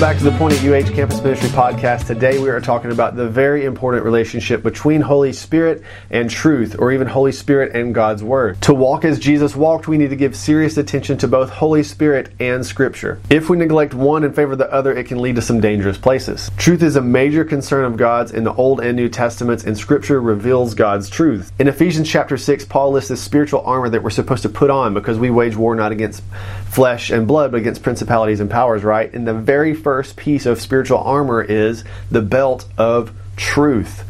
Welcome back to the Point at UH Campus Ministry podcast. Today we are talking about the very important relationship between Holy Spirit and truth, or even Holy Spirit and God's Word. To walk as Jesus walked, we need to give serious attention to both Holy Spirit and Scripture. If we neglect one in favor of the other, it can lead to some dangerous places. Truth is a major concern of God's in the Old and New Testaments, and Scripture reveals God's truth. In Ephesians chapter 6, Paul lists the spiritual armor that we're supposed to put on because we wage war not against flesh and blood, but against principalities and powers, right? In the very very first piece of spiritual armor is the belt of truth.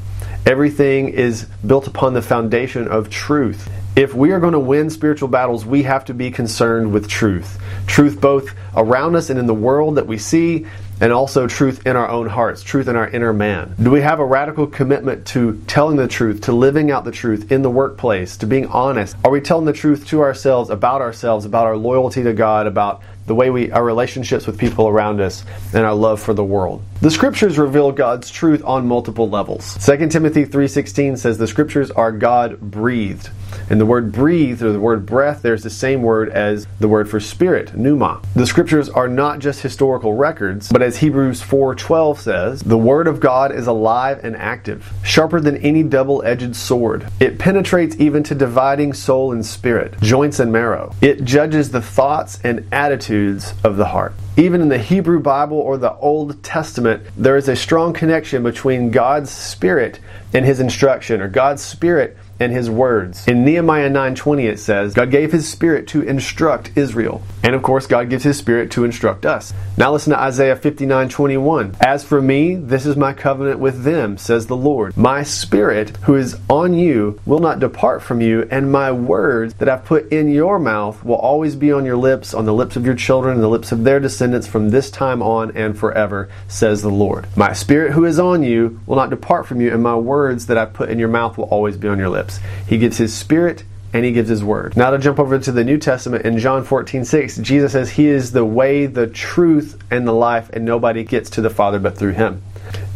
Everything is built upon the foundation of truth. If we are going to win spiritual battles, we have to be concerned with truth. Truth both around us and in the world that we see, and also truth in our own hearts, truth in our inner man. Do we have a radical commitment to telling the truth, to living out the truth in the workplace, to being honest? Are we telling the truth to ourselves, about ourselves, about our loyalty to God, about the way we our relationships with people around us and our love for the world. The scriptures reveal God's truth on multiple levels. 2 Timothy 3:16 says the scriptures are God breathed. And the word breathed or the word breath there's the same word as the word for spirit, pneuma. The scriptures are not just historical records, but as Hebrews 4:12 says, the word of God is alive and active, sharper than any double-edged sword. It penetrates even to dividing soul and spirit, joints and marrow. It judges the thoughts and attitudes attitudes of the heart. Even in the Hebrew Bible or the Old Testament, there is a strong connection between God's Spirit and His instruction, or God's Spirit and his words. In Nehemiah 9:20 it says, God gave his spirit to instruct Israel. And of course, God gives his spirit to instruct us. Now listen to Isaiah 59:21. As for me, this is my covenant with them, says the Lord. My spirit who is on you will not depart from you, and my words that I've put in your mouth will always be on your lips, on the lips of your children, and the lips of their descendants from this time on and forever, says the Lord. My spirit who is on you will not depart from you, and my words that I've put in your mouth will always be on your lips. He gives his spirit and he gives his word. Now to jump over to the New Testament in John 14, 6, Jesus says he is the way, the truth, and the life, and nobody gets to the Father but through him.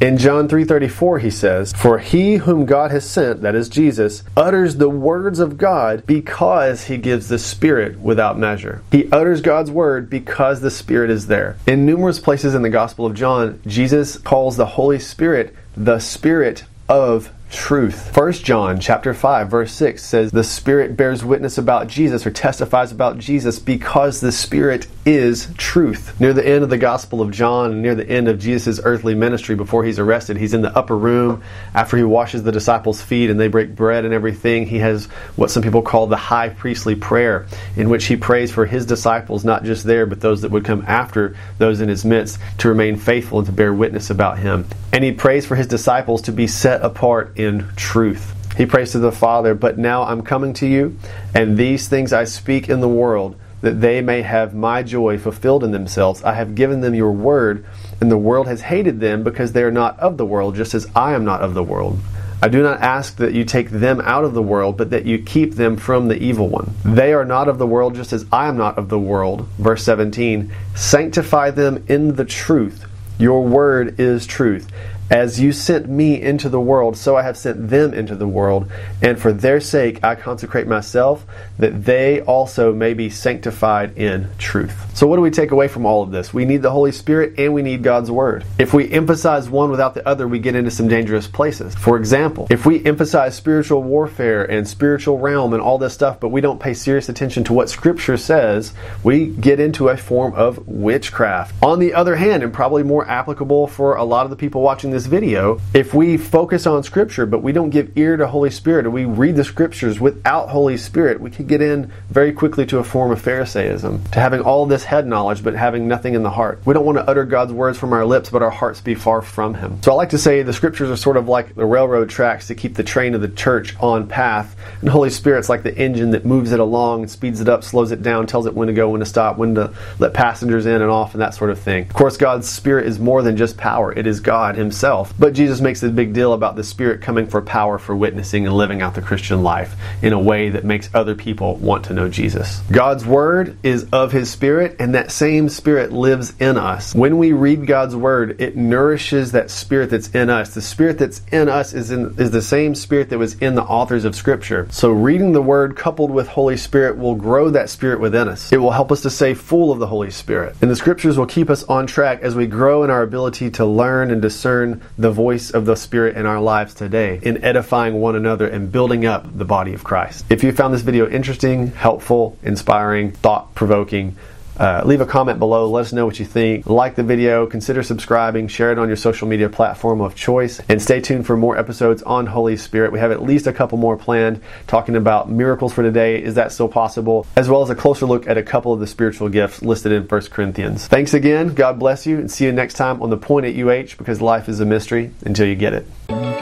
In John 3:34 he says, "For he whom God has sent, that is Jesus, utters the words of God because he gives the Spirit without measure." He utters God's word because the Spirit is there. In numerous places in the Gospel of John, Jesus calls the Holy Spirit the Spirit of truth. First John chapter 5 verse 6 says the spirit bears witness about Jesus or testifies about Jesus because the spirit is truth. Near the end of the Gospel of John near the end of Jesus' earthly ministry before he's arrested, he's in the upper room after he washes the disciples' feet and they break bread and everything. He has what some people call the high priestly prayer in which he prays for his disciples not just there but those that would come after those in his midst to remain faithful and to bear witness about him. And he prays for his disciples to be set apart in truth. He prays to the Father, but now I'm coming to you, and these things I speak in the world, that they may have my joy fulfilled in themselves. I have given them your word, and the world has hated them because they are not of the world, just as I am not of the world. I do not ask that you take them out of the world, but that you keep them from the evil one. They are not of the world, just as I am not of the world. Verse 17 Sanctify them in the truth. Your word is truth. As you sent me into the world, so I have sent them into the world, and for their sake I consecrate myself, that they also may be sanctified in truth. So, what do we take away from all of this? We need the Holy Spirit and we need God's Word. If we emphasize one without the other, we get into some dangerous places. For example, if we emphasize spiritual warfare and spiritual realm and all this stuff, but we don't pay serious attention to what Scripture says, we get into a form of witchcraft. On the other hand, and probably more applicable for a lot of the people watching this video, if we focus on Scripture but we don't give ear to Holy Spirit and we read the Scriptures without Holy Spirit, we could get in very quickly to a form of Pharisaism, to having all this head knowledge but having nothing in the heart. We don't want to utter God's words from our lips but our hearts be far from Him. So I like to say the Scriptures are sort of like the railroad tracks to keep the train of the church on path, and Holy Spirit's like the engine that moves it along, speeds it up, slows it down, tells it when to go, when to stop, when to let passengers in and off, and that sort of thing. Of course, God's Spirit is more than just power, it is God Himself himself. But Jesus makes a big deal about the Spirit coming for power for witnessing and living out the Christian life in a way that makes other people want to know Jesus. God's Word is of His Spirit, and that same Spirit lives in us. When we read God's Word, it nourishes that Spirit that's in us. The Spirit that's in us is, in, is the same Spirit that was in the authors of Scripture. So reading the Word coupled with Holy Spirit will grow that Spirit within us. It will help us to stay full of the Holy Spirit. And the Scriptures will keep us on track as we grow in our ability to learn and discern the voice of the Spirit in our lives today in edifying one another and building up the body of Christ. If you found this video interesting, helpful, inspiring, thought provoking, uh, leave a comment below. Let us know what you think. Like the video, consider subscribing, share it on your social media platform of choice, and stay tuned for more episodes on Holy Spirit. We have at least a couple more planned talking about miracles for today. Is that still possible? As well as a closer look at a couple of the spiritual gifts listed in 1 Corinthians. Thanks again. God bless you, and see you next time on The Point at UH because life is a mystery until you get it.